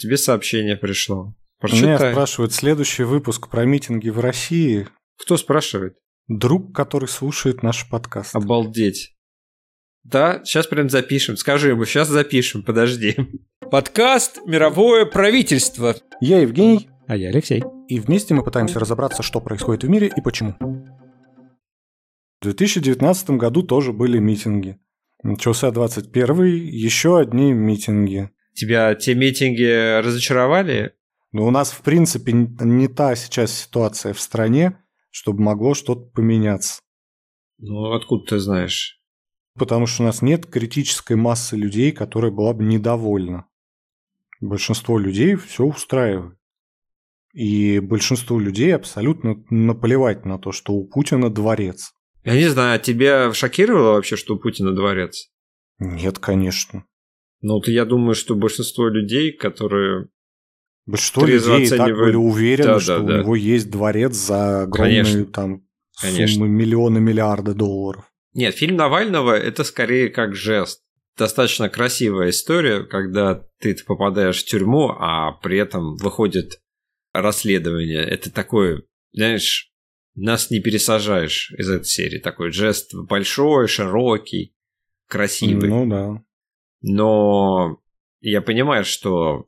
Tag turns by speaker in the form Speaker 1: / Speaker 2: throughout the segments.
Speaker 1: тебе сообщение пришло.
Speaker 2: Прочитай. Меня спрашивают, следующий выпуск про митинги в России.
Speaker 1: Кто спрашивает?
Speaker 2: Друг, который слушает наш подкаст.
Speaker 1: Обалдеть. Да, сейчас прям запишем. Скажи ему, сейчас запишем, подожди. Подкаст «Мировое правительство».
Speaker 2: Я Евгений.
Speaker 1: А я Алексей.
Speaker 2: И вместе мы пытаемся разобраться, что происходит в мире и почему. В 2019 году тоже были митинги. Начался 21 еще одни митинги.
Speaker 1: Тебя те митинги разочаровали?
Speaker 2: Но у нас, в принципе, не та сейчас ситуация в стране, чтобы могло что-то поменяться.
Speaker 1: Ну, откуда ты знаешь?
Speaker 2: Потому что у нас нет критической массы людей, которая была бы недовольна. Большинство людей все устраивает. И большинству людей абсолютно наплевать на то, что у Путина дворец.
Speaker 1: Я не знаю, а тебя шокировало вообще, что у Путина дворец?
Speaker 2: Нет, конечно.
Speaker 1: Ну, вот я думаю, что большинство людей, которые
Speaker 2: Большинство людей оценивают... так были уверены, да, что да, у да. него есть дворец за огромные Конечно. там суммы Конечно. миллионы, миллиарды долларов.
Speaker 1: Нет, фильм Навального это скорее как жест. Достаточно красивая история, когда ты попадаешь в тюрьму, а при этом выходит расследование. Это такое, знаешь, нас не пересажаешь из этой серии. Такой жест большой, широкий, красивый.
Speaker 2: Ну да.
Speaker 1: Но я понимаю, что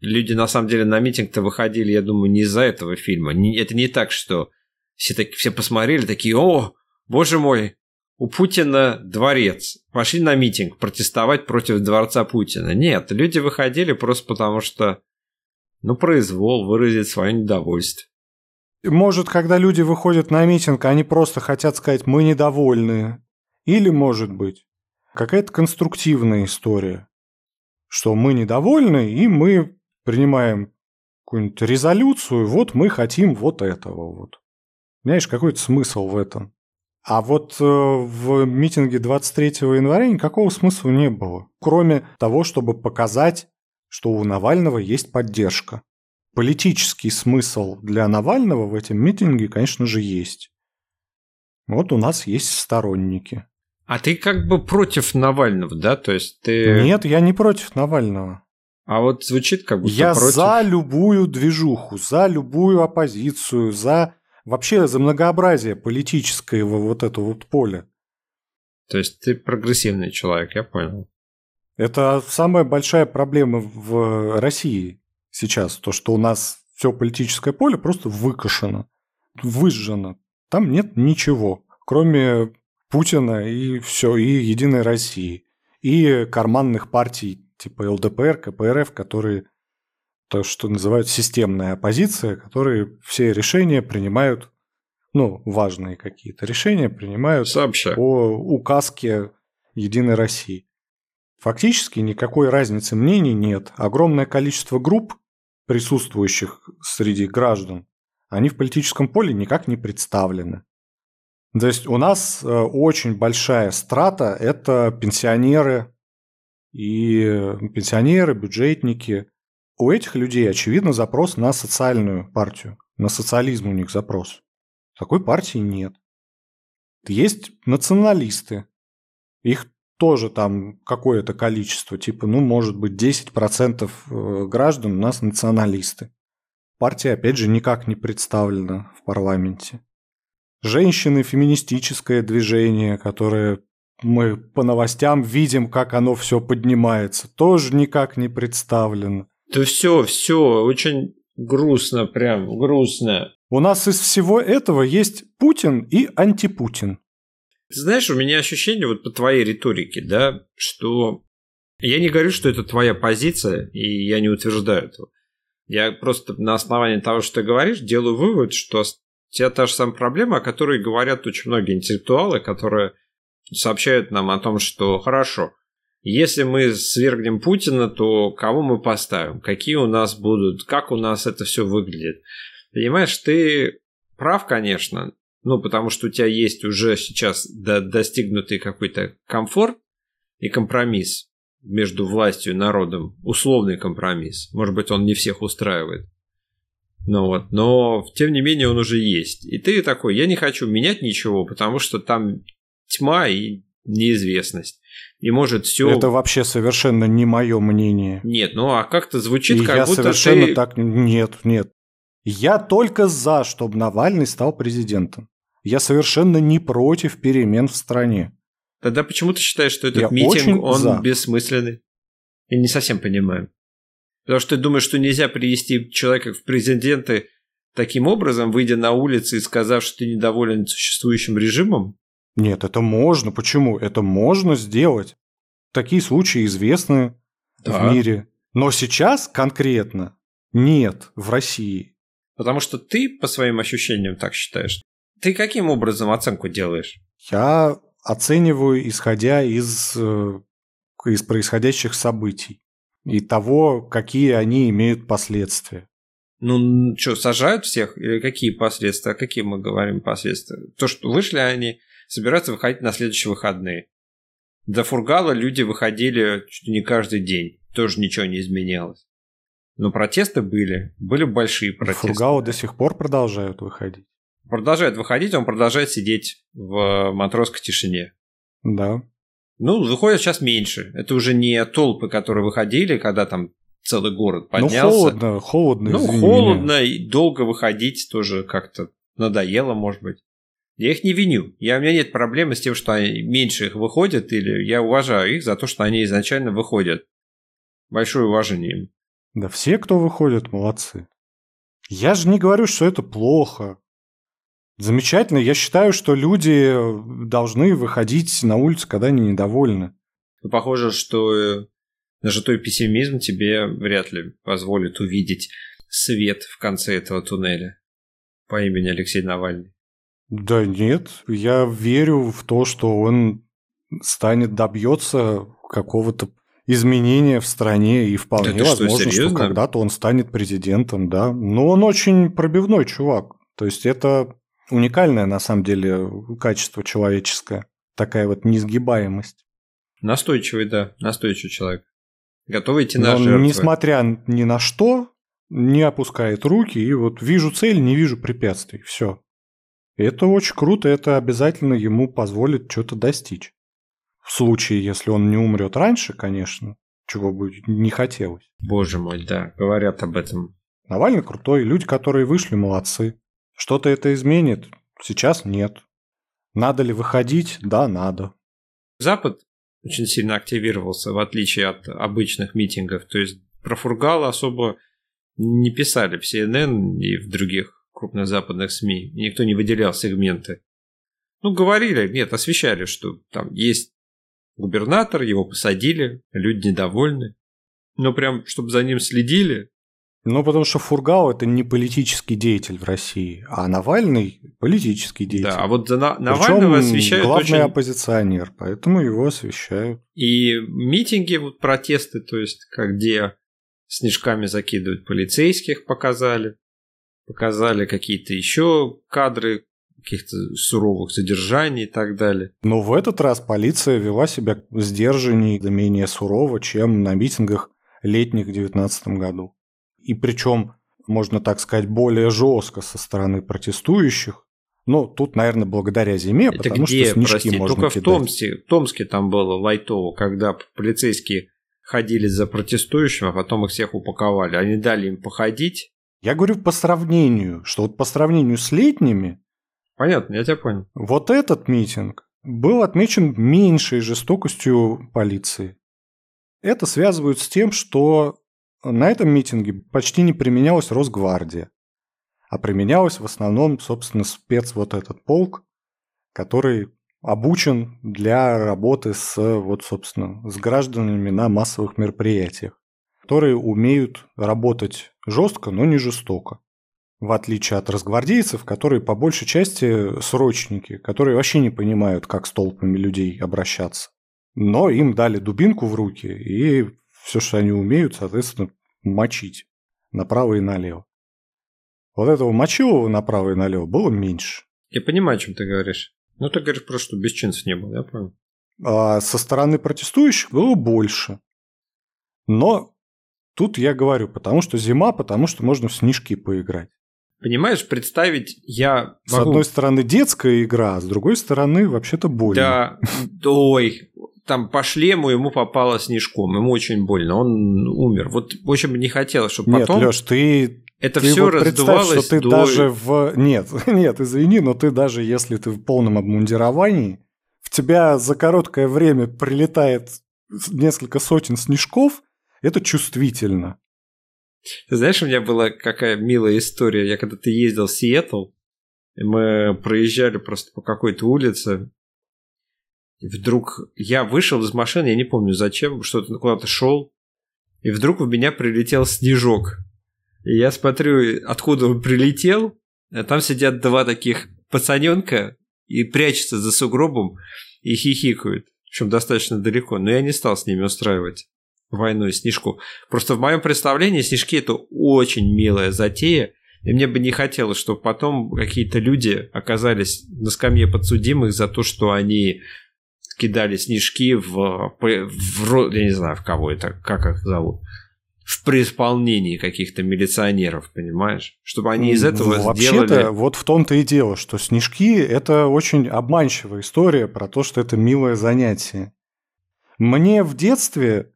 Speaker 1: люди на самом деле на митинг-то выходили, я думаю, не из-за этого фильма. Это не так, что все, так, все посмотрели такие, о, боже мой, у Путина дворец. Пошли на митинг протестовать против дворца Путина. Нет, люди выходили просто потому, что, ну, произвол выразить свое недовольство.
Speaker 2: Может, когда люди выходят на митинг, они просто хотят сказать «мы недовольны». Или, может быть, какая-то конструктивная история, что мы недовольны, и мы принимаем какую-нибудь резолюцию, вот мы хотим вот этого вот. Знаешь, какой-то смысл в этом. А вот э, в митинге 23 января никакого смысла не было, кроме того, чтобы показать, что у Навального есть поддержка. Политический смысл для Навального в этом митинге, конечно же, есть. Вот у нас есть сторонники.
Speaker 1: А ты как бы против Навального, да? То есть ты...
Speaker 2: Нет, я не против Навального.
Speaker 1: А вот звучит как будто
Speaker 2: Я
Speaker 1: против...
Speaker 2: за любую движуху, за любую оппозицию, за вообще за многообразие политическое вот это вот поле.
Speaker 1: То есть ты прогрессивный человек, я понял.
Speaker 2: Это самая большая проблема в России сейчас, то, что у нас все политическое поле просто выкашено, выжжено. Там нет ничего, кроме Путина и все, и Единой России, и карманных партий типа ЛДПР, КПРФ, которые то, что называют системная оппозиция, которые все решения принимают, ну, важные какие-то решения принимают
Speaker 1: Сообща.
Speaker 2: по указке Единой России. Фактически никакой разницы мнений нет. Огромное количество групп, присутствующих среди граждан, они в политическом поле никак не представлены. То есть у нас э, очень большая страта – это пенсионеры, и пенсионеры, бюджетники. У этих людей, очевидно, запрос на социальную партию. На социализм у них запрос. Такой партии нет. Есть националисты. Их тоже там какое-то количество, типа, ну, может быть, 10% э, граждан у нас националисты. Партия, опять же, никак не представлена в парламенте. Женщины, феминистическое движение, которое мы по новостям видим, как оно все поднимается. Тоже никак не представлено.
Speaker 1: Да все, все, очень грустно, прям грустно.
Speaker 2: У нас из всего этого есть Путин и антипутин.
Speaker 1: Знаешь, у меня ощущение вот по твоей риторике, да, что я не говорю, что это твоя позиция, и я не утверждаю этого. Я просто на основании того, что ты говоришь, делаю вывод, что тебя та же самая проблема, о которой говорят очень многие интеллектуалы, которые сообщают нам о том, что хорошо, если мы свергнем Путина, то кого мы поставим? Какие у нас будут? Как у нас это все выглядит? Понимаешь, ты прав, конечно, ну, потому что у тебя есть уже сейчас достигнутый какой-то комфорт и компромисс между властью и народом, условный компромисс. Может быть, он не всех устраивает. Ну вот, но тем не менее он уже есть. И ты такой, я не хочу менять ничего, потому что там тьма, и неизвестность. И может все...
Speaker 2: Это вообще совершенно не мое мнение.
Speaker 1: Нет, ну а как-то звучит,
Speaker 2: И
Speaker 1: как
Speaker 2: я
Speaker 1: будто
Speaker 2: совершенно
Speaker 1: ты...
Speaker 2: так... Нет, нет. Я только за, чтобы Навальный стал президентом. Я совершенно не против перемен в стране.
Speaker 1: Тогда почему ты считаешь, что этот
Speaker 2: Я
Speaker 1: митинг, он
Speaker 2: за.
Speaker 1: бессмысленный? Я не совсем понимаю. Потому что ты думаешь, что нельзя привести человека в президенты таким образом, выйдя на улицы и сказав, что ты недоволен существующим режимом?
Speaker 2: Нет, это можно. Почему? Это можно сделать. Такие случаи известны
Speaker 1: Да.
Speaker 2: в мире. Но сейчас конкретно нет в России.
Speaker 1: Потому что ты, по своим ощущениям, так считаешь. Ты каким образом оценку делаешь?
Speaker 2: Я оцениваю, исходя из, э, из происходящих событий и того, какие они имеют последствия.
Speaker 1: Ну, что, сажают всех? Или какие последствия? О какие мы говорим последствия? То, что вышли они, собираются выходить на следующие выходные. До Фургала люди выходили чуть не каждый день. Тоже ничего не изменялось. Но протесты были. Были большие протесты.
Speaker 2: Фургалы до сих пор продолжают выходить.
Speaker 1: Продолжает выходить, он продолжает сидеть в матросской тишине.
Speaker 2: Да.
Speaker 1: Ну, выходит сейчас меньше. Это уже не толпы, которые выходили, когда там целый город
Speaker 2: Ну,
Speaker 1: поднялся.
Speaker 2: холодно, холодно.
Speaker 1: Ну,
Speaker 2: извини меня.
Speaker 1: холодно и долго выходить тоже как-то надоело, может быть. Я их не виню. Я, у меня нет проблемы с тем, что они, меньше их выходят, или я уважаю их за то, что они изначально выходят. Большое уважение им.
Speaker 2: Да все, кто выходит, молодцы. Я же не говорю, что это плохо. Замечательно. Я считаю, что люди должны выходить на улицу, когда они недовольны.
Speaker 1: Но похоже, что э, нажитой пессимизм тебе вряд ли позволит увидеть свет в конце этого туннеля по имени Алексей Навальный.
Speaker 2: Да нет, я верю в то, что он станет, добьется какого-то изменения в стране, и вполне
Speaker 1: Да что,
Speaker 2: возможно, что
Speaker 1: серьезно?
Speaker 2: когда-то он станет президентом, да. Но он очень пробивной чувак. То есть это уникальное, на самом деле, качество человеческое. Такая вот несгибаемость.
Speaker 1: Настойчивый, да, настойчивый человек. Готовый идти на
Speaker 2: Но
Speaker 1: жертвы.
Speaker 2: несмотря ни на что, не опускает руки, и вот вижу цель, не вижу препятствий. Все. Это очень круто, это обязательно ему позволит что-то достичь. В случае, если он не умрет раньше, конечно, чего бы не хотелось.
Speaker 1: Боже мой, да, говорят об этом.
Speaker 2: Навальный крутой, люди, которые вышли, молодцы. Что-то это изменит? Сейчас нет. Надо ли выходить? Да, надо.
Speaker 1: Запад очень сильно активировался, в отличие от обычных митингов. То есть про Фургала особо не писали в CNN и в других крупных западных СМИ. Никто не выделял сегменты. Ну, говорили, нет, освещали, что там есть губернатор, его посадили, люди недовольны. Но прям, чтобы за ним следили,
Speaker 2: Ну, потому что Фургал – это не политический деятель в России, а Навальный – политический деятель.
Speaker 1: да. А вот за На-
Speaker 2: Причем
Speaker 1: Навального освещают
Speaker 2: главный
Speaker 1: очень...
Speaker 2: оппозиционер, поэтому его освещают.
Speaker 1: И митинги, вот протесты, то есть, как где снежками закидывают полицейских, показали. Показали какие-то еще кадры каких-то суровых задержаний и так далее.
Speaker 2: Но в этот раз полиция вела себя сдержанней, да менее сурово, чем на митингах летних в 2019 году. И причем, можно так сказать, более жестко со стороны протестующих. Ну, тут, наверное, благодаря зиме,
Speaker 1: Это
Speaker 2: потому
Speaker 1: где,
Speaker 2: что снежки
Speaker 1: прости,
Speaker 2: можно
Speaker 1: только в
Speaker 2: кидать.
Speaker 1: Томске, в Томске там было лайтово, когда полицейские ходили за протестующим, а потом их всех упаковали. Они дали им походить.
Speaker 2: Я говорю по сравнению, что вот по сравнению с летними,
Speaker 1: Понятно, я тебя понял.
Speaker 2: вот этот митинг был отмечен меньшей жестокостью полиции. Это связывают с тем, что на этом митинге почти не применялась Росгвардия, а применялась в основном, собственно, спец вот этот полк, который обучен для работы с, вот, собственно, с гражданами на массовых мероприятиях, которые умеют работать жестко, но не жестоко. В отличие от разгвардейцев, которые по большей части срочники, которые вообще не понимают, как с толпами людей обращаться. Но им дали дубинку в руки, и все, что они умеют, соответственно, мочить направо и налево. Вот этого мочилого направо и налево было меньше.
Speaker 1: Я понимаю, о чем ты говоришь. Ну, ты говоришь просто, что бесчинств не было, я понял.
Speaker 2: А со стороны протестующих было больше. Но тут я говорю, потому что зима, потому что можно в снежки поиграть.
Speaker 1: Понимаешь, представить я
Speaker 2: могу... С одной стороны детская игра, а с другой стороны вообще-то больно.
Speaker 1: Да, ой, там по шлему ему попало снежком, ему очень больно, он умер. Вот, в общем, не хотелось, чтобы
Speaker 2: Нет,
Speaker 1: потом...
Speaker 2: Лёш, ты
Speaker 1: это
Speaker 2: ты
Speaker 1: все
Speaker 2: вот
Speaker 1: раздувалось
Speaker 2: представь, что ты
Speaker 1: до...
Speaker 2: даже в... Нет, нет, извини, но ты даже если ты в полном обмундировании, в тебя за короткое время прилетает несколько сотен снежков, это чувствительно.
Speaker 1: Ты знаешь, у меня была какая милая история. Я когда-то ездил в Сиэтл, мы проезжали просто по какой-то улице, вдруг я вышел из машины, я не помню зачем, что-то куда-то шел, и вдруг в меня прилетел снежок. И я смотрю, откуда он прилетел, а там сидят два таких пацаненка и прячутся за сугробом и хихикают. Причем достаточно далеко, но я не стал с ними устраивать войну и снежку. Просто в моем представлении снежки это очень милая затея, и мне бы не хотелось, чтобы потом какие-то люди оказались на скамье подсудимых за то, что они кидали снежки в, в, я не знаю, в кого это, как их зовут, в преисполнении каких-то милиционеров, понимаешь? Чтобы они из этого
Speaker 2: ну,
Speaker 1: сделали...
Speaker 2: Вообще-то вот в том-то и дело, что снежки – это очень обманчивая история про то, что это милое занятие. Мне в детстве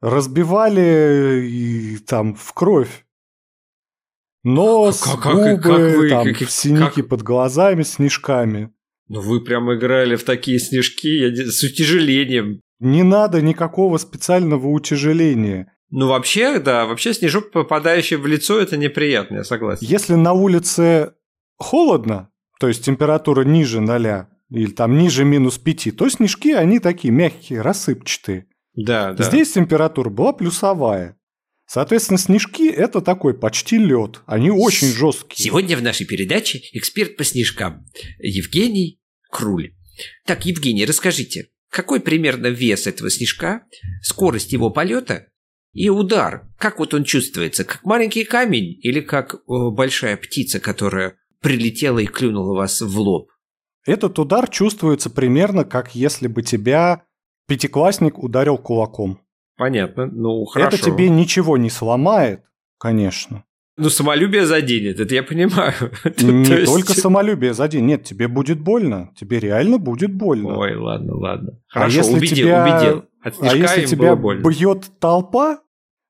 Speaker 2: разбивали и, там в кровь. Нос, как, губы, как, как вы, там, как, синяки как... под глазами снежками.
Speaker 1: Ну вы прям играли в такие снежки я, с утяжелением.
Speaker 2: Не надо никакого специального утяжеления.
Speaker 1: Ну, вообще, да, вообще снежок, попадающий в лицо, это неприятно, я согласен.
Speaker 2: Если на улице холодно, то есть температура ниже ноля, или там ниже минус пяти, то снежки, они такие мягкие, рассыпчатые.
Speaker 1: Да, да.
Speaker 2: Здесь температура была плюсовая. Соответственно, снежки – это такой почти лед. Они очень жесткие.
Speaker 1: Сегодня в нашей передаче эксперт по снежкам Евгений Круль. Так, Евгений, расскажите, какой примерно вес этого снежка, скорость его полета и удар? Как вот он чувствуется? Как маленький камень или как о, большая птица, которая прилетела и клюнула вас в лоб?
Speaker 2: Этот удар чувствуется примерно как если бы тебя пятиклассник ударил кулаком.
Speaker 1: Понятно, ну хорошо.
Speaker 2: Это тебе ничего не сломает, конечно.
Speaker 1: Ну, самолюбие заденет, это я понимаю.
Speaker 2: Не есть... только самолюбие заденет. Нет, тебе будет больно. Тебе реально будет больно.
Speaker 1: Ой, ладно, ладно.
Speaker 2: А Хорошо, а если убедил, тебя... убедил. А если тебя бьет толпа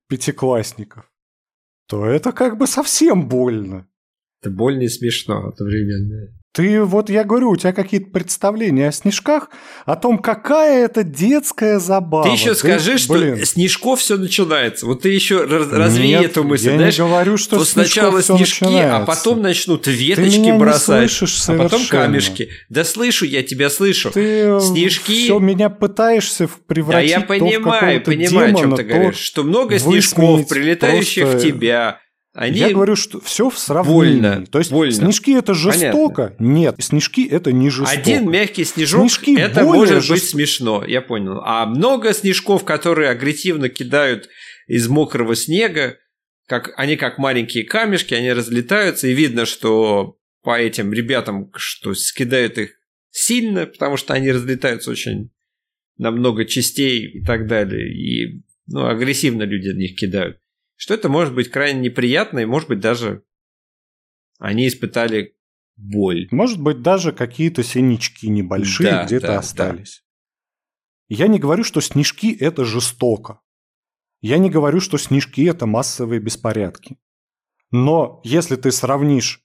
Speaker 2: пятиклассников, то это как бы совсем больно.
Speaker 1: Это больно и смешно одновременно.
Speaker 2: Ты вот, я говорю, у тебя какие-то представления о снежках, о том, какая это детская забава.
Speaker 1: Ты еще ты, скажи, что блин. снежков все начинается. Вот ты еще развей Нет, эту мысль.
Speaker 2: Я
Speaker 1: знаешь,
Speaker 2: не говорю, что
Speaker 1: вот сначала снежки, начинается. а потом начнут веточки ты меня бросать, не слышишь а потом камешки. Да слышу, я тебя слышу.
Speaker 2: Ты снежки. Все меня пытаешься превратить.
Speaker 1: Да я понимаю, понимаю, о чем ты говоришь. Что много снежков, прилетающих в тебя
Speaker 2: они Я говорю, что все в сравнении. Больно, То есть больно. снежки это жестоко? Понятно. Нет, снежки это не жестоко.
Speaker 1: Один мягкий снежок снежки это может жест... быть смешно, я понял. А много снежков, которые агрессивно кидают из мокрого снега, как, они как маленькие камешки, они разлетаются, и видно, что по этим ребятам, что скидают их сильно, потому что они разлетаются очень на много частей и так далее. И ну, агрессивно люди в них кидают что это может быть крайне неприятно, и может быть даже они испытали боль.
Speaker 2: Может быть даже какие-то синячки небольшие да, где-то да, остались. Да. Я не говорю, что снежки – это жестоко. Я не говорю, что снежки – это массовые беспорядки. Но если ты сравнишь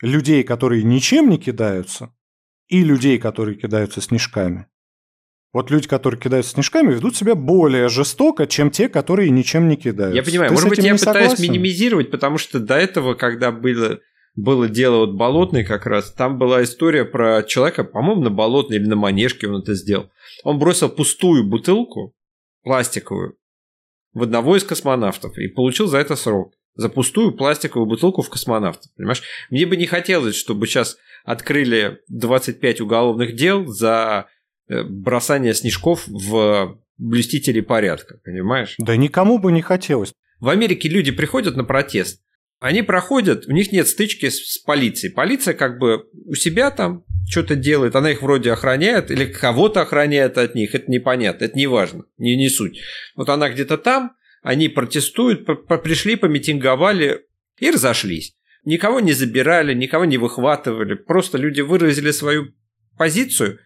Speaker 2: людей, которые ничем не кидаются, и людей, которые кидаются снежками, вот люди, которые кидаются снежками, ведут себя более жестоко, чем те, которые ничем не кидаются.
Speaker 1: Я понимаю, Ты может быть, я пытаюсь согласен? минимизировать, потому что до этого, когда было, было дело вот болотный как раз, там была история про человека, по-моему, на болотной или на манежке он это сделал. Он бросил пустую бутылку, пластиковую, в одного из космонавтов и получил за это срок. За пустую пластиковую бутылку в космонавтов. Понимаешь? Мне бы не хотелось, чтобы сейчас открыли 25 уголовных дел за бросание снежков в блюстителей порядка, понимаешь?
Speaker 2: Да никому бы не хотелось.
Speaker 1: В Америке люди приходят на протест, они проходят, у них нет стычки с, с полицией. Полиция как бы у себя там что-то делает, она их вроде охраняет или кого-то охраняет от них, это непонятно, это не важно, не, не суть. Вот она где-то там, они протестуют, пришли, помитинговали и разошлись. никого не забирали, никого не выхватывали. Просто люди выразили свою позицию,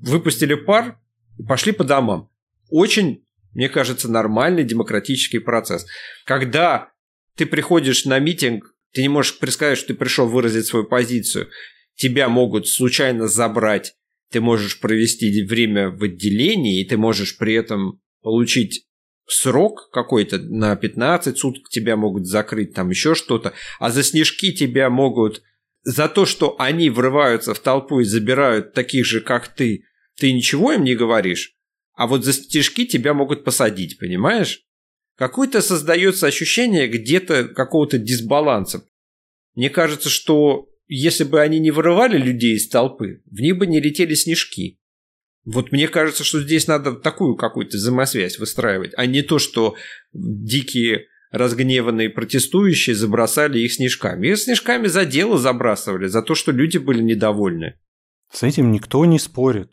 Speaker 1: выпустили пар и пошли по домам. Очень, мне кажется, нормальный демократический процесс. Когда ты приходишь на митинг, ты не можешь предсказать, что ты пришел выразить свою позицию. Тебя могут случайно забрать. Ты можешь провести время в отделении, и ты можешь при этом получить срок какой-то на 15 суток тебя могут закрыть, там еще что-то, а за снежки тебя могут за то, что они врываются в толпу и забирают таких же, как ты, ты ничего им не говоришь, а вот за снежки тебя могут посадить, понимаешь? Какое-то создается ощущение где-то какого-то дисбаланса. Мне кажется, что если бы они не вырывали людей из толпы, в них бы не летели снежки. Вот мне кажется, что здесь надо такую какую-то взаимосвязь выстраивать, а не то, что дикие разгневанные протестующие забросали их снежками. Их снежками за дело забрасывали, за то, что люди были недовольны.
Speaker 2: С этим никто не спорит.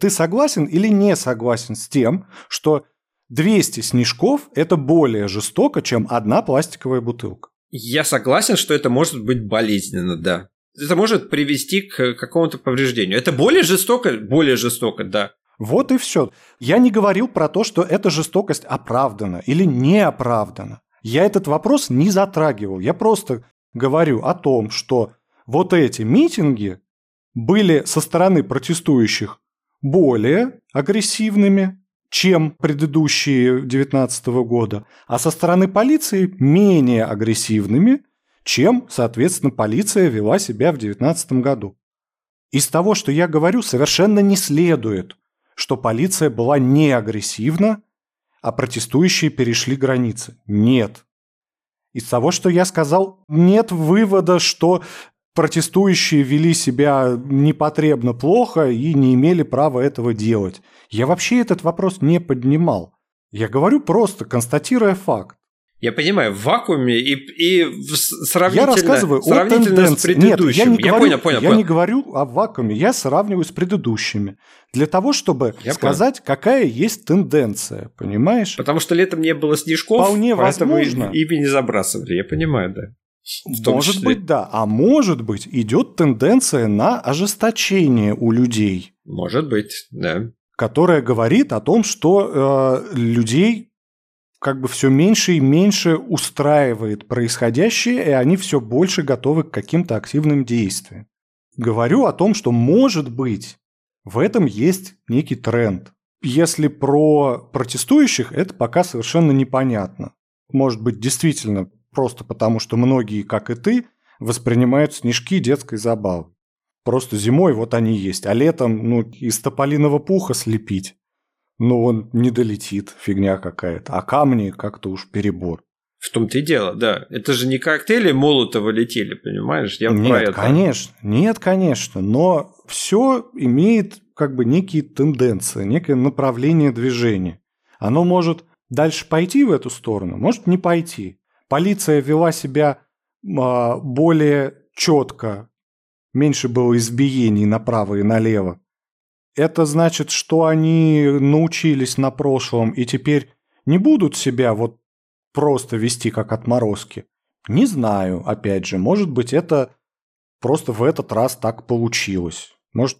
Speaker 2: Ты согласен или не согласен с тем, что 200 снежков – это более жестоко, чем одна пластиковая бутылка?
Speaker 1: Я согласен, что это может быть болезненно, да это может привести к какому-то повреждению. Это более жестоко? Более жестоко, да.
Speaker 2: Вот и все. Я не говорил про то, что эта жестокость оправдана или не оправдана. Я этот вопрос не затрагивал. Я просто говорю о том, что вот эти митинги были со стороны протестующих более агрессивными, чем предыдущие 2019 года, а со стороны полиции менее агрессивными – чем, соответственно, полиция вела себя в 2019 году. Из того, что я говорю, совершенно не следует, что полиция была не агрессивна, а протестующие перешли границы. Нет. Из того, что я сказал, нет вывода, что протестующие вели себя непотребно плохо и не имели права этого делать. Я вообще этот вопрос не поднимал. Я говорю просто, констатируя факт.
Speaker 1: Я понимаю, в вакууме и, и сравнительно,
Speaker 2: я рассказываю
Speaker 1: сравнительно
Speaker 2: о
Speaker 1: с предыдущим.
Speaker 2: Нет, я, не
Speaker 1: я
Speaker 2: говорю,
Speaker 1: понял, понял.
Speaker 2: Я
Speaker 1: понял.
Speaker 2: не говорю о вакууме, я сравниваю с предыдущими. Для того, чтобы
Speaker 1: Я
Speaker 2: сказать, какая есть тенденция, понимаешь?
Speaker 1: Потому что летом не было снежков,
Speaker 2: Вполне
Speaker 1: поэтому
Speaker 2: возможно.
Speaker 1: ими не забрасывали. Я понимаю, да. В том
Speaker 2: Может
Speaker 1: числе.
Speaker 2: быть, да. А может быть, идет тенденция на ожесточение у людей,
Speaker 1: Может быть, да.
Speaker 2: которая говорит о том, что э, людей как бы все меньше и меньше устраивает происходящее, и они все больше готовы к каким-то активным действиям. Говорю о том, что может быть в этом есть некий тренд. Если про протестующих, это пока совершенно непонятно. Может быть, действительно просто потому, что многие, как и ты, воспринимают снежки детской забавой. Просто зимой вот они есть, а летом ну, из тополиного пуха слепить ну, он не долетит, фигня какая-то. А камни как-то уж перебор.
Speaker 1: В том-то и дело, да. Это же не коктейли Молотова летели, понимаешь? Я
Speaker 2: нет,
Speaker 1: про это.
Speaker 2: конечно, нет, конечно. Но все имеет как бы некие тенденции, некое направление движения. Оно может дальше пойти в эту сторону, может не пойти. Полиция вела себя а, более четко, меньше было избиений направо и налево. Это значит, что они научились на прошлом и теперь не будут себя вот просто вести как отморозки? Не знаю, опять же. Может быть, это просто в этот раз так получилось. Может,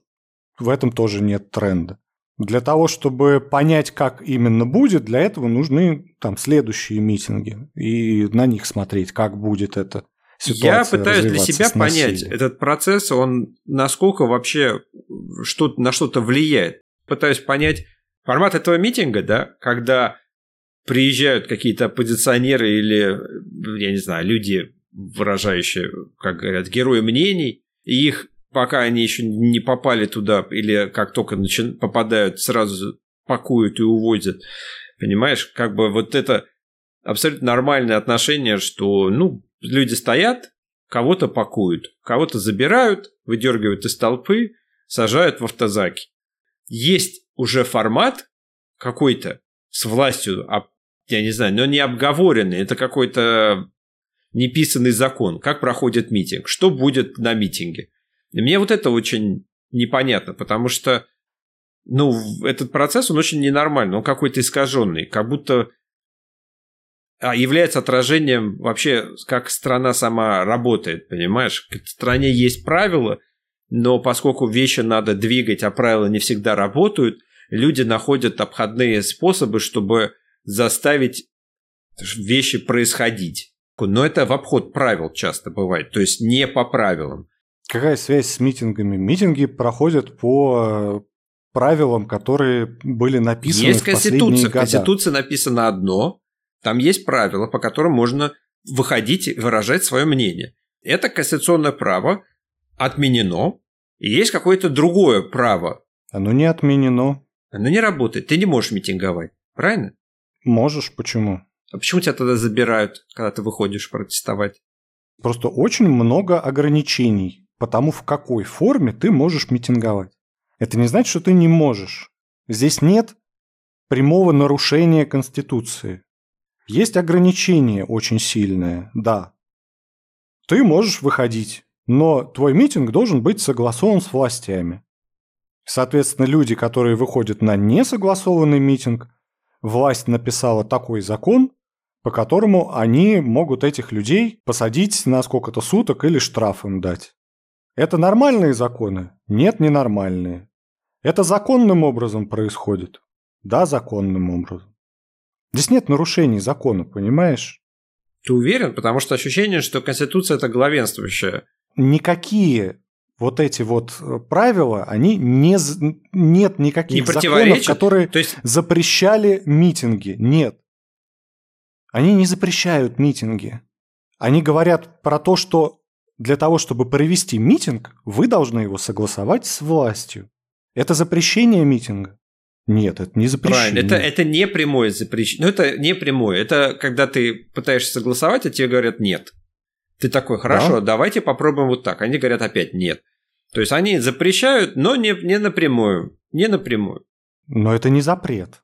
Speaker 2: в этом тоже нет тренда. Для того, чтобы понять, как именно будет, для этого нужны там следующие митинги и на них смотреть, как будет это
Speaker 1: я пытаюсь для себя понять этот процесс, он насколько вообще что на что-то влияет. Пытаюсь понять формат этого митинга, да, когда приезжают какие-то оппозиционеры или, я не знаю, люди, выражающие, как говорят, герои мнений, и их, пока они еще не попали туда, или как только начи... попадают, сразу пакуют и увозят. Понимаешь, как бы вот это абсолютно нормальное отношение, что, ну, люди стоят, кого-то пакуют, кого-то забирают, выдергивают из толпы, сажают в автозаки. Есть уже формат какой-то с властью, я не знаю, но не обговоренный, это какой-то неписанный закон, как проходит митинг, что будет на митинге. И мне вот это очень непонятно, потому что ну, этот процесс, он очень ненормальный, он какой-то искаженный, как будто а является отражением вообще, как страна сама работает, понимаешь? В стране есть правила, но поскольку вещи надо двигать, а правила не всегда работают, люди находят обходные способы, чтобы заставить вещи происходить. Но это в обход правил часто бывает, то есть не по правилам.
Speaker 2: Какая связь с митингами? Митинги проходят по э, правилам, которые были написаны
Speaker 1: есть
Speaker 2: в
Speaker 1: конституция.
Speaker 2: В
Speaker 1: Конституция написано одно, там есть правила, по которым можно выходить и выражать свое мнение. Это конституционное право отменено, и есть какое-то другое право.
Speaker 2: Оно не отменено.
Speaker 1: Оно не работает. Ты не можешь митинговать, правильно?
Speaker 2: Можешь, почему?
Speaker 1: А почему тебя тогда забирают, когда ты выходишь протестовать?
Speaker 2: Просто очень много ограничений по тому, в какой форме ты можешь митинговать. Это не значит, что ты не можешь. Здесь нет прямого нарушения Конституции. Есть ограничение очень сильное, да. Ты можешь выходить, но твой митинг должен быть согласован с властями. Соответственно, люди, которые выходят на несогласованный митинг, власть написала такой закон, по которому они могут этих людей посадить на сколько-то суток или штраф им дать. Это нормальные законы? Нет, ненормальные. Это законным образом происходит? Да, законным образом. Здесь нет нарушений закона, понимаешь?
Speaker 1: Ты уверен? Потому что ощущение, что Конституция – это главенствующая.
Speaker 2: Никакие вот эти вот э, правила, они не, нет никаких
Speaker 1: не
Speaker 2: законов, которые
Speaker 1: То есть...
Speaker 2: запрещали митинги. Нет. Они не запрещают митинги. Они говорят про то, что для того, чтобы провести митинг, вы должны его согласовать с властью. Это запрещение митинга. Нет, это не запрещение.
Speaker 1: Правильно, это, это не прямое запрещение. Ну, это не прямое. Это когда ты пытаешься согласовать, а тебе говорят нет. Ты такой, хорошо, да? давайте попробуем вот так. Они говорят опять нет. То есть они запрещают, но не, не напрямую. Не напрямую.
Speaker 2: Но это не запрет.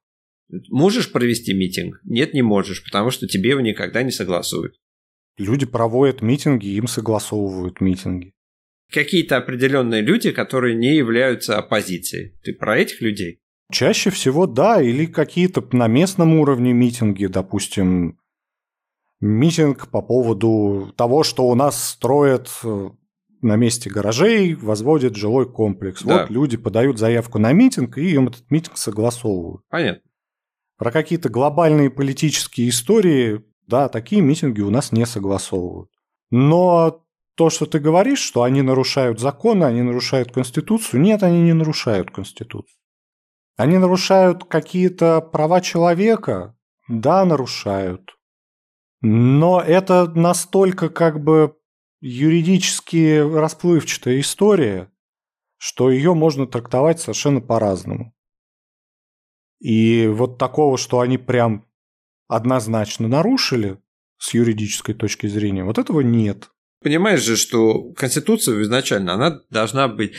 Speaker 1: Можешь провести митинг? Нет, не можешь, потому что тебе его никогда не согласуют.
Speaker 2: Люди проводят митинги, им согласовывают митинги.
Speaker 1: Какие-то определенные люди, которые не являются оппозицией. Ты про этих людей?
Speaker 2: Чаще всего да, или какие-то на местном уровне митинги, допустим, митинг по поводу того, что у нас строят э, на месте гаражей, возводят жилой комплекс. Да. Вот люди подают заявку на митинг, и им этот митинг согласовывают.
Speaker 1: Понятно.
Speaker 2: Про какие-то глобальные политические истории, да, такие митинги у нас не согласовывают. Но то, что ты говоришь, что они нарушают законы, они нарушают Конституцию, нет, они не нарушают Конституцию. Они нарушают какие-то права человека, да, нарушают. Но это настолько как бы юридически расплывчатая история, что ее можно трактовать совершенно по-разному. И вот такого, что они прям однозначно нарушили с юридической точки зрения, вот этого нет.
Speaker 1: Понимаешь же, что Конституция изначально, она должна быть...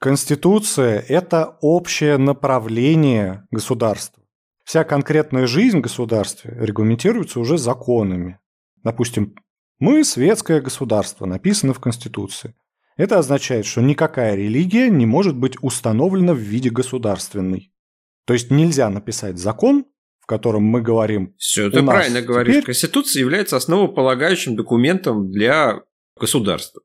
Speaker 2: Конституция – это общее направление государства. Вся конкретная жизнь в государстве регламентируется уже законами. Допустим, мы светское государство, написано в Конституции. Это означает, что никакая религия не может быть установлена в виде государственной. То есть нельзя написать закон, в котором мы говорим...
Speaker 1: Все, ты правильно говоришь. Теперь... Конституция является основополагающим документом для государства.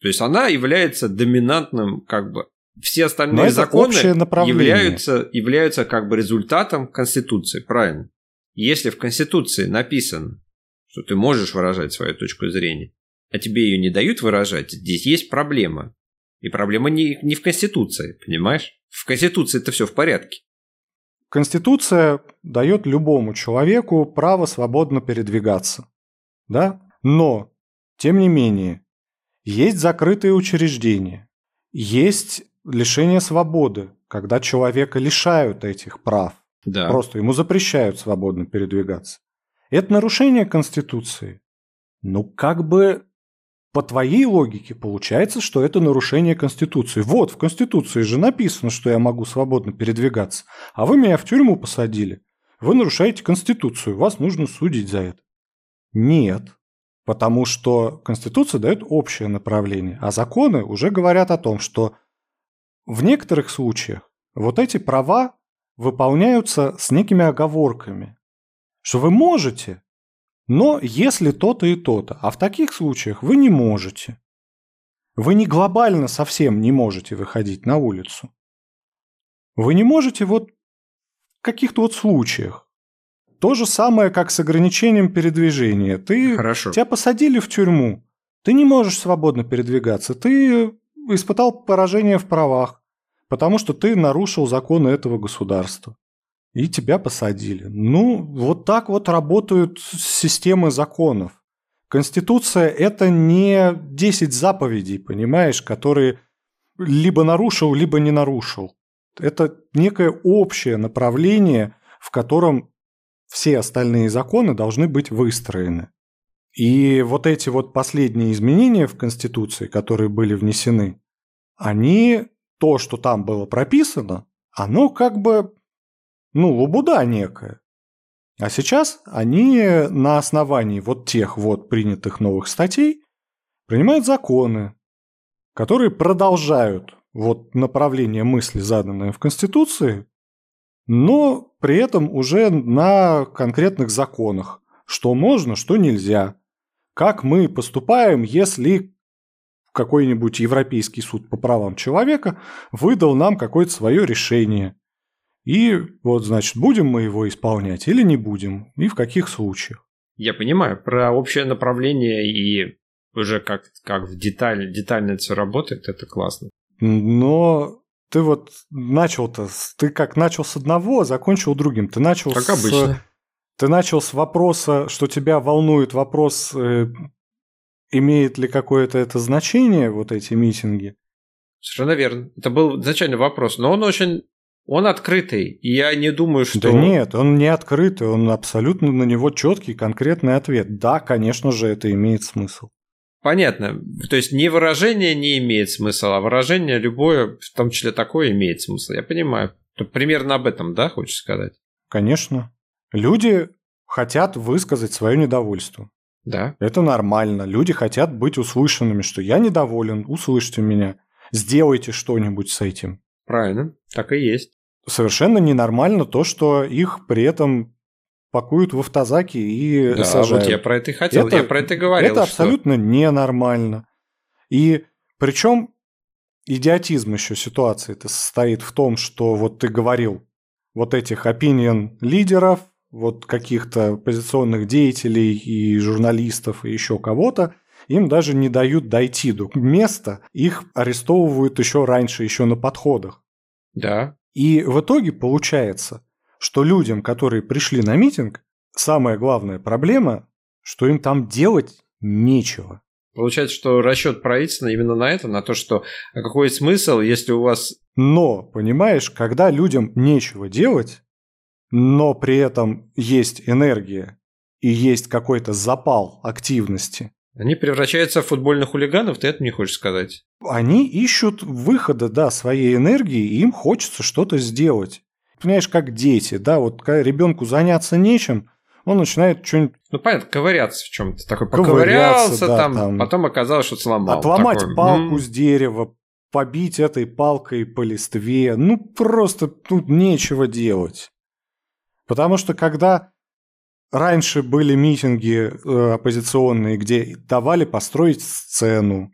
Speaker 1: То есть она является доминантным, как бы, все остальные законы являются, являются как бы результатом Конституции, правильно? Если в Конституции написано, что ты можешь выражать свою точку зрения, а тебе ее не дают выражать, здесь есть проблема. И проблема не, не в Конституции, понимаешь? В Конституции это все в порядке.
Speaker 2: Конституция дает любому человеку право свободно передвигаться. Да? Но, тем не менее, есть закрытые учреждения, есть лишение свободы, когда человека лишают этих прав.
Speaker 1: Да.
Speaker 2: Просто ему запрещают свободно передвигаться. Это нарушение Конституции. Ну, как бы по твоей логике получается, что это нарушение Конституции. Вот, в Конституции же написано, что я могу свободно передвигаться. А вы меня в тюрьму посадили. Вы нарушаете Конституцию, вас нужно судить за это. Нет, потому что Конституция дает общее направление, а законы уже говорят о том, что в некоторых случаях вот эти права выполняются с некими оговорками, что вы можете, Но если то-то и то-то, а в таких случаях вы не можете. Вы не глобально совсем не можете выходить на улицу. Вы не можете вот в каких-то вот случаях. То же самое, как с ограничением передвижения. Ты,
Speaker 1: Хорошо.
Speaker 2: Тебя посадили в тюрьму. Ты не можешь свободно передвигаться. Ты испытал поражение в правах, потому что ты нарушил законы этого государства. И тебя посадили. Ну, вот так вот работают системы законов. Конституция – это не 10 заповедей, понимаешь, которые либо нарушил, либо не нарушил. Это некое общее направление, в котором все остальные законы должны быть выстроены. И вот эти вот последние изменения в Конституции, которые были внесены, они, то, что там было прописано, оно как бы, ну, лабуда некая. А сейчас они на основании вот тех вот принятых новых статей принимают законы, которые продолжают вот направление мысли, заданное в Конституции, но при этом уже на конкретных законах, что можно, что нельзя. Как мы поступаем, если какой-нибудь Европейский суд по правам человека выдал нам какое-то свое решение. И вот, значит, будем мы его исполнять или не будем, и в каких случаях.
Speaker 1: Я понимаю, про общее направление и уже как, как в деталь, детально все работает, это классно.
Speaker 2: Но ты вот начал-то, ты как начал с одного, а закончил другим. Ты начал
Speaker 1: как
Speaker 2: с...
Speaker 1: обычно.
Speaker 2: Ты начал с вопроса, что тебя волнует вопрос, э, имеет ли какое-то это значение, вот эти митинги.
Speaker 1: Совершенно верно. Это был изначально вопрос, но он очень он открытый, и я не думаю, что...
Speaker 2: Да нет, он не открытый, он абсолютно на него четкий, конкретный ответ. Да, конечно же, это имеет смысл.
Speaker 1: Понятно. То есть не выражение не имеет смысла, а выражение любое, в том числе такое, имеет смысл. Я понимаю. Тут примерно об этом, да, хочешь сказать?
Speaker 2: Конечно. Люди хотят высказать свое недовольство.
Speaker 1: Да.
Speaker 2: Это нормально. Люди хотят быть услышанными, что я недоволен, услышьте меня. Сделайте что-нибудь с этим.
Speaker 1: Правильно, так и есть.
Speaker 2: Совершенно ненормально то, что их при этом пакуют в автозаки и
Speaker 1: да,
Speaker 2: сажают.
Speaker 1: вот я про это и хотел, это, я про это и говорил.
Speaker 2: Это
Speaker 1: что...
Speaker 2: абсолютно ненормально. И причем идиотизм еще ситуации это состоит в том, что вот ты говорил, вот этих opinion лидеров, вот каких-то оппозиционных деятелей и журналистов и еще кого-то, им даже не дают дойти до места, их арестовывают еще раньше, еще на подходах.
Speaker 1: Да.
Speaker 2: И в итоге получается, что людям, которые пришли на митинг, самая главная проблема, что им там делать нечего.
Speaker 1: Получается, что расчет правительства именно на это, на то, что а какой смысл, если у вас...
Speaker 2: Но, понимаешь, когда людям нечего делать, но при этом есть энергия и есть какой-то запал активности,
Speaker 1: они превращаются в футбольных хулиганов, ты это не хочешь сказать?
Speaker 2: Они ищут выхода, да, своей энергии, и им хочется что-то сделать. Понимаешь, как дети, да, вот когда ребенку заняться нечем, он начинает что-нибудь...
Speaker 1: Ну, понятно, ковыряться в чем-то. Такой поковырялся да, там, там, потом оказалось, что сломал.
Speaker 2: Отломать
Speaker 1: такой,
Speaker 2: палку м-м. с дерева, побить этой палкой по листве. Ну, просто тут нечего делать. Потому что когда Раньше были митинги э, оппозиционные, где давали построить сцену,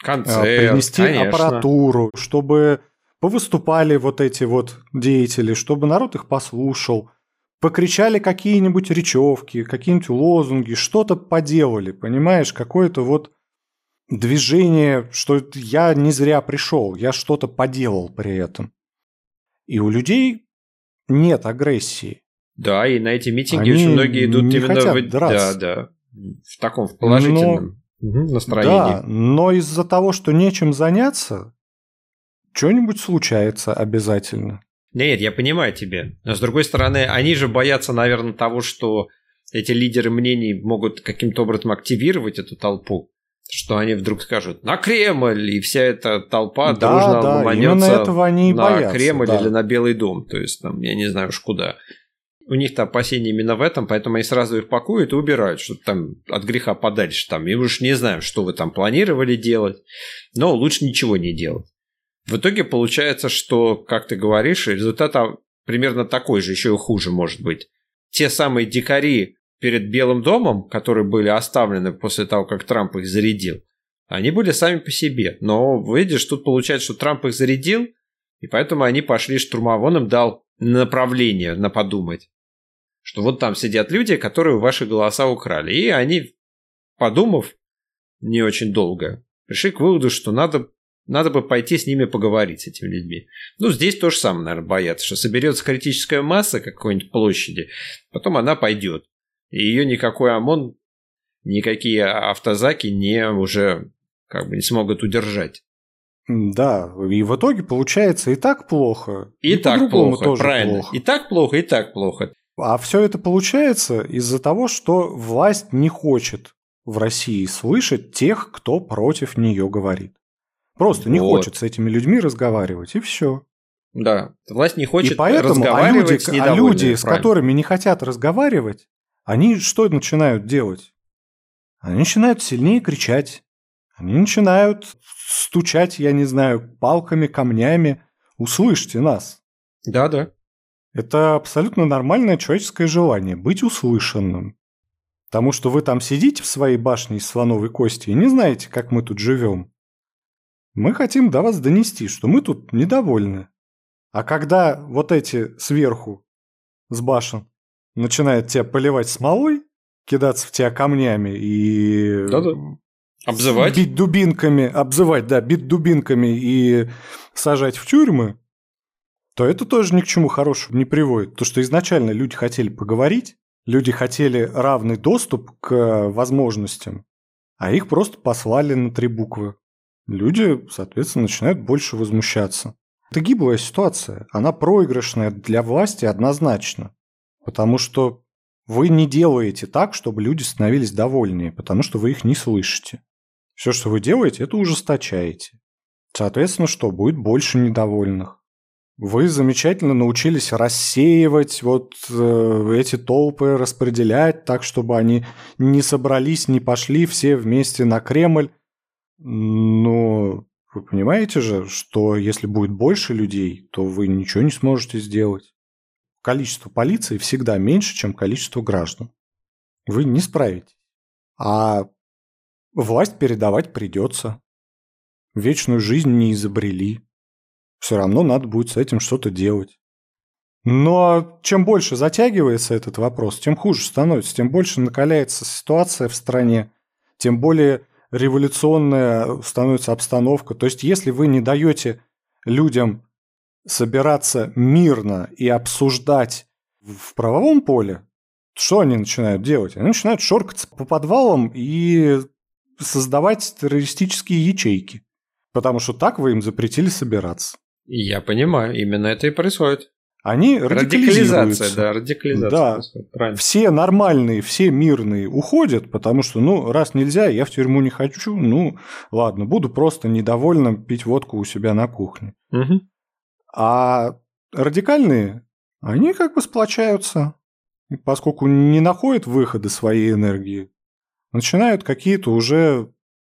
Speaker 1: Концерт,
Speaker 2: э, принести
Speaker 1: конечно.
Speaker 2: аппаратуру, чтобы повыступали вот эти вот деятели, чтобы народ их послушал, покричали какие-нибудь речевки, какие-нибудь лозунги, что-то поделали, понимаешь, какое-то вот движение, что я не зря пришел, я что-то поделал при этом. И у людей нет агрессии.
Speaker 1: Да, и на эти митинги Они очень многие идут
Speaker 2: не
Speaker 1: именно
Speaker 2: хотят
Speaker 1: в,
Speaker 2: драться.
Speaker 1: да, да, в таком в положительном но, настроении.
Speaker 2: Да, но из-за того, что нечем заняться, что-нибудь случается обязательно.
Speaker 1: Нет, я понимаю тебя. Но с другой стороны, они же боятся, наверное, того, что эти лидеры мнений могут каким-то образом активировать эту толпу, что они вдруг скажут на Кремль, и вся эта толпа
Speaker 2: да,
Speaker 1: дружно
Speaker 2: да,
Speaker 1: ломанется
Speaker 2: этого они и
Speaker 1: на
Speaker 2: боятся,
Speaker 1: Кремль
Speaker 2: да.
Speaker 1: или на Белый дом. То есть, там, я не знаю уж куда у них-то опасения именно в этом, поэтому они сразу их пакуют и убирают, чтобы там от греха подальше там. И уж не знаю, что вы там планировали делать, но лучше ничего не делать. В итоге получается, что, как ты говоришь, результат примерно такой же, еще и хуже может быть. Те самые дикари, перед Белым домом, которые были оставлены после того, как Трамп их зарядил, они были сами по себе. Но видишь, тут получается, что Трамп их зарядил, и поэтому они пошли штурмовать. Он им дал направление на подумать. Что вот там сидят люди, которые ваши голоса украли. И они, подумав не очень долго, пришли к выводу, что надо, надо бы пойти с ними поговорить, с этими людьми. Ну, здесь то же самое, наверное, боятся, что соберется критическая масса какой-нибудь площади, потом она пойдет. И ее никакой ОМОН, никакие автозаки не уже как бы не смогут удержать.
Speaker 2: Да, и в итоге получается и так плохо.
Speaker 1: И, и так плохо, тоже правильно. Плохо. И так плохо, и так плохо.
Speaker 2: А все это получается из-за того, что власть не хочет в России слышать тех, кто против нее говорит. Просто вот. не хочет с этими людьми разговаривать, и все.
Speaker 1: Да, власть не хочет
Speaker 2: и поэтому,
Speaker 1: разговаривать
Speaker 2: а люди, с а люди, с которыми не хотят разговаривать, они что начинают делать? Они начинают сильнее кричать. Они начинают стучать, я не знаю, палками, камнями. Услышьте нас.
Speaker 1: Да, да.
Speaker 2: Это абсолютно нормальное человеческое желание быть услышанным. Потому что вы там сидите в своей башне из слоновой кости и не знаете, как мы тут живем. Мы хотим до вас донести, что мы тут недовольны. А когда вот эти сверху, с башен, начинает тебя поливать смолой, кидаться в тебя камнями и...
Speaker 1: Да-да. Обзывать?
Speaker 2: Бить дубинками, обзывать, да, бить дубинками и сажать в тюрьмы, то это тоже ни к чему хорошему не приводит. То, что изначально люди хотели поговорить, люди хотели равный доступ к возможностям, а их просто послали на три буквы. Люди, соответственно, начинают больше возмущаться. Это гиблая ситуация. Она проигрышная для власти однозначно. Потому что вы не делаете так, чтобы люди становились довольнее, потому что вы их не слышите. Все, что вы делаете, это ужесточаете. Соответственно, что? Будет больше недовольных. Вы замечательно научились рассеивать вот э, эти толпы, распределять так, чтобы они не собрались, не пошли все вместе на Кремль. Но вы понимаете же, что если будет больше людей, то вы ничего не сможете сделать количество полиции всегда меньше, чем количество граждан. Вы не справитесь. А власть передавать придется. Вечную жизнь не изобрели. Все равно надо будет с этим что-то делать. Но чем больше затягивается этот вопрос, тем хуже становится, тем больше накаляется ситуация в стране, тем более революционная становится обстановка. То есть, если вы не даете людям собираться мирно и обсуждать в правовом поле, что они начинают делать? Они начинают шоркаться по подвалам и создавать террористические ячейки. Потому что так вы им запретили собираться.
Speaker 1: Я понимаю, именно это и происходит.
Speaker 2: Они
Speaker 1: радикализация, да, радикализация.
Speaker 2: Да, правильно. все нормальные, все мирные уходят, потому что, ну, раз нельзя, я в тюрьму не хочу, ну, ладно, буду просто недовольным пить водку у себя на кухне.
Speaker 1: Угу.
Speaker 2: А радикальные, они как бы сплочаются, поскольку не находят выхода своей энергии, начинают какие-то уже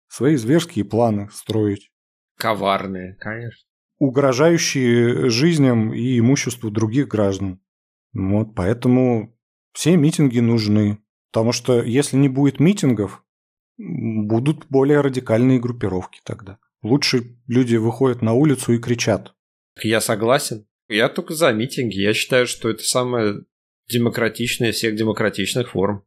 Speaker 2: свои зверские планы строить.
Speaker 1: Коварные, конечно.
Speaker 2: Угрожающие жизням и имуществу других граждан. Вот, поэтому все митинги нужны. Потому что если не будет митингов, будут более радикальные группировки тогда. Лучше люди выходят на улицу и кричат.
Speaker 1: Я согласен. Я только за митинги. Я считаю, что это самая демократичная из всех демократичных форм.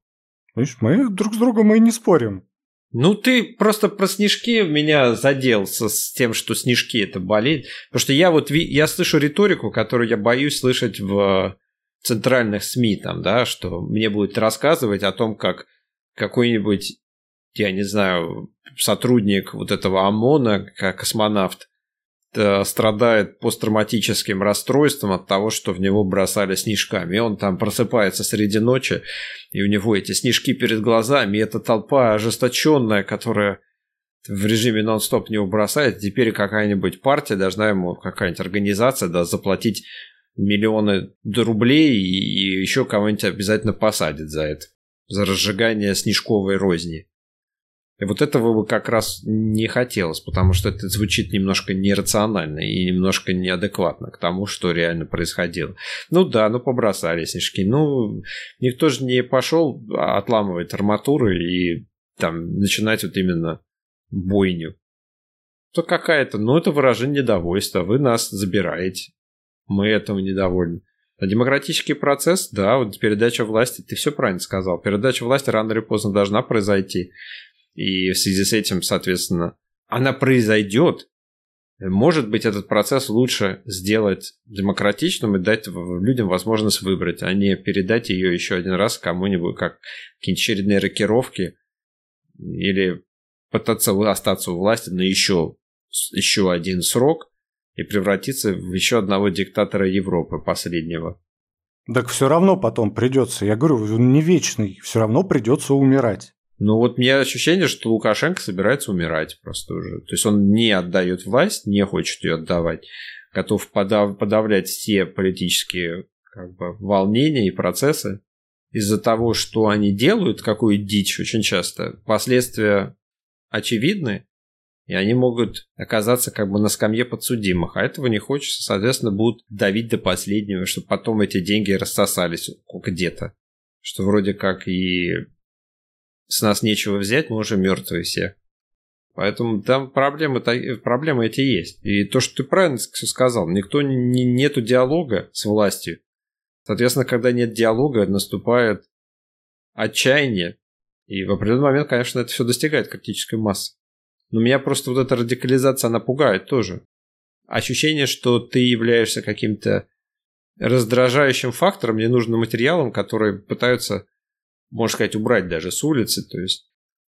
Speaker 2: Видишь, мы друг с другом и не спорим.
Speaker 1: Ну, ты просто про снежки меня задел с тем, что снежки это болезнь. Потому что я вот я слышу риторику, которую я боюсь слышать в центральных СМИ, там, да, что мне будет рассказывать о том, как какой-нибудь, я не знаю, сотрудник вот этого ОМОНа, как космонавт, страдает посттравматическим расстройством от того, что в него бросали снежками. И он там просыпается среди ночи, и у него эти снежки перед глазами, и эта толпа ожесточенная, которая в режиме нон-стоп не бросает, теперь какая-нибудь партия должна ему, какая-нибудь организация да, заплатить миллионы рублей и еще кого-нибудь обязательно посадит за это, за разжигание снежковой розни. И вот этого бы как раз не хотелось, потому что это звучит немножко нерационально и немножко неадекватно к тому, что реально происходило. Ну да, ну побросали снежки. Ну, никто же не пошел отламывать арматуры и там начинать вот именно бойню. То какая-то, ну это выражение недовольства, вы нас забираете. Мы этого недовольны. А демократический процесс, да, вот передача власти, ты все правильно сказал. Передача власти рано или поздно должна произойти. И в связи с этим, соответственно, она произойдет. Может быть, этот процесс лучше сделать демократичным и дать людям возможность выбрать, а не передать ее еще один раз кому-нибудь, как какие-нибудь очередные рокировки, или пытаться остаться у власти на еще, еще один срок и превратиться в еще одного диктатора Европы последнего.
Speaker 2: Так все равно потом придется, я говорю, он не вечный, все равно придется умирать.
Speaker 1: Ну вот у меня ощущение, что Лукашенко собирается умирать просто уже. То есть он не отдает власть, не хочет ее отдавать, готов подав подавлять все политические как бы, волнения и процессы. Из-за того, что они делают, какую дичь очень часто, последствия очевидны, и они могут оказаться как бы на скамье подсудимых, а этого не хочется, соответственно, будут давить до последнего, чтобы потом эти деньги рассосались где-то. Что вроде как и с нас нечего взять, мы уже мертвые все. Поэтому там проблемы, проблемы эти есть. И то, что ты правильно сказал, никто не, нету диалога с властью. Соответственно, когда нет диалога, наступает отчаяние. И в определенный момент, конечно, это все достигает критической массы. Но меня просто вот эта радикализация, она пугает тоже. Ощущение, что ты являешься каким-то раздражающим фактором, ненужным материалом, который пытаются можно сказать, убрать даже с улицы. То есть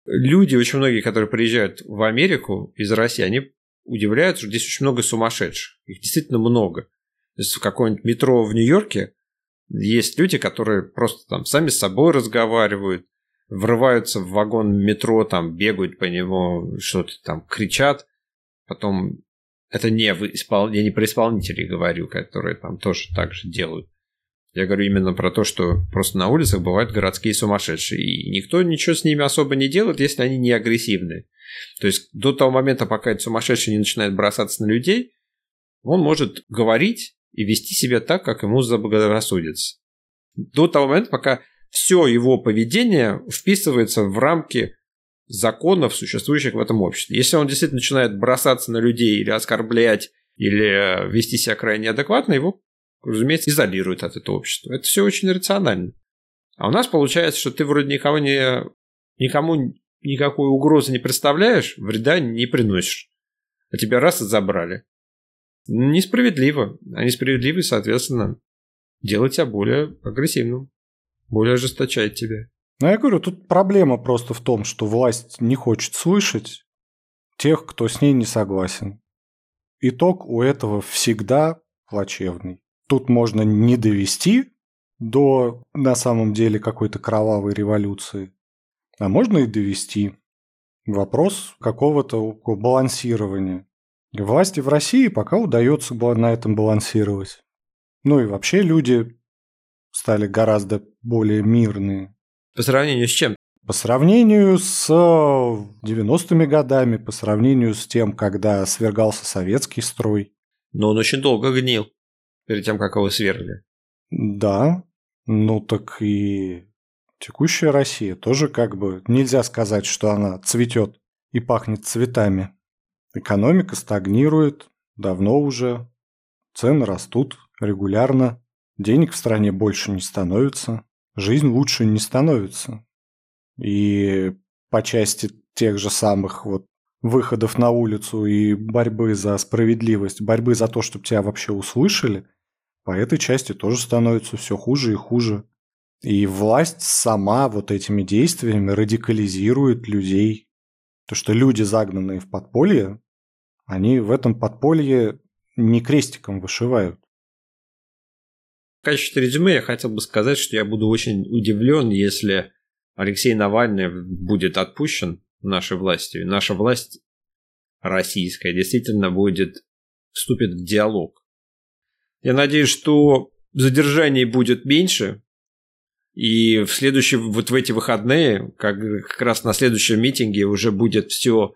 Speaker 1: люди, очень многие, которые приезжают в Америку из России, они удивляются, что здесь очень много сумасшедших. Их действительно много. То есть в каком-нибудь метро в Нью-Йорке есть люди, которые просто там сами с собой разговаривают, врываются в вагон метро, там бегают по нему, что-то там кричат. Потом это не, в испол... я не про исполнителей говорю, которые там тоже так же делают. Я говорю именно про то, что просто на улицах бывают городские сумасшедшие, и никто ничего с ними особо не делает, если они не агрессивны. То есть до того момента, пока этот сумасшедший не начинает бросаться на людей, он может говорить и вести себя так, как ему заблагорассудится. До того момента, пока все его поведение вписывается в рамки законов, существующих в этом обществе. Если он действительно начинает бросаться на людей или оскорблять, или вести себя крайне адекватно, его разумеется, изолирует от этого общества. Это все очень рационально. А у нас получается, что ты вроде никого не, никому никакой угрозы не представляешь, вреда не приносишь. А тебя раз и забрали. Несправедливо. А несправедливый, соответственно, делает тебя более агрессивным, более ожесточает тебя.
Speaker 2: Ну, я говорю, тут проблема просто в том, что власть не хочет слышать тех, кто с ней не согласен. Итог у этого всегда плачевный. Тут можно не довести до, на самом деле, какой-то кровавой революции, а можно и довести. Вопрос какого-то балансирования. Власти в России пока удается на этом балансировать. Ну и вообще люди стали гораздо более мирные.
Speaker 1: По сравнению с чем?
Speaker 2: По сравнению с 90-ми годами, по сравнению с тем, когда свергался советский строй.
Speaker 1: Но он очень долго гнил перед тем, как его свергли.
Speaker 2: Да, ну так и текущая Россия тоже как бы нельзя сказать, что она цветет и пахнет цветами. Экономика стагнирует давно уже, цены растут регулярно, денег в стране больше не становится, жизнь лучше не становится. И по части тех же самых вот выходов на улицу и борьбы за справедливость, борьбы за то, чтобы тебя вообще услышали, по этой части тоже становится все хуже и хуже. И власть сама вот этими действиями радикализирует людей. То, что люди, загнанные в подполье, они в этом подполье не крестиком вышивают.
Speaker 1: В качестве резюме я хотел бы сказать, что я буду очень удивлен, если Алексей Навальный будет отпущен нашей властью, наша власть российская действительно будет вступит в диалог я надеюсь, что задержаний будет меньше, И в следующие, вот в эти выходные, как, как раз на следующем митинге уже будет все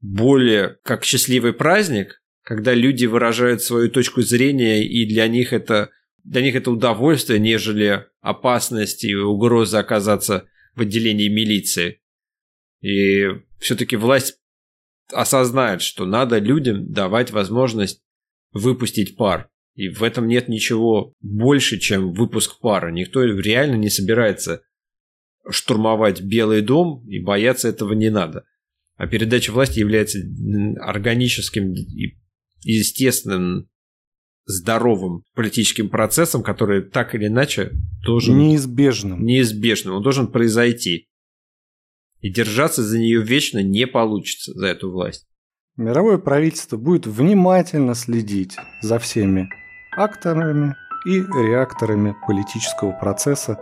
Speaker 1: более как счастливый праздник, когда люди выражают свою точку зрения, и для них это, для них это удовольствие, нежели опасность и угроза оказаться в отделении милиции. И все-таки власть осознает, что надо людям давать возможность выпустить пар. И в этом нет ничего больше, чем выпуск пара. Никто реально не собирается штурмовать Белый дом, и бояться этого не надо. А передача власти является органическим и естественным здоровым политическим процессом, который так или иначе должен...
Speaker 2: Неизбежным.
Speaker 1: Неизбежным. Он должен произойти. И держаться за нее вечно не получится, за эту власть.
Speaker 2: Мировое правительство будет внимательно следить за всеми акторами и реакторами политического процесса,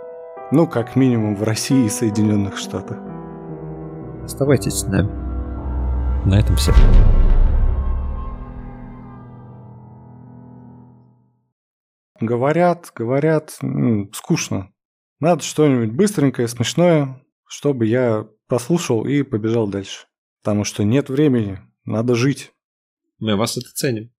Speaker 2: ну, как минимум в России и Соединенных Штатах.
Speaker 1: Оставайтесь с нами. На этом все.
Speaker 2: Говорят, говорят, м, скучно. Надо что-нибудь быстренькое, смешное, чтобы я послушал и побежал дальше. Потому что нет времени, надо жить.
Speaker 1: Мы вас это ценим.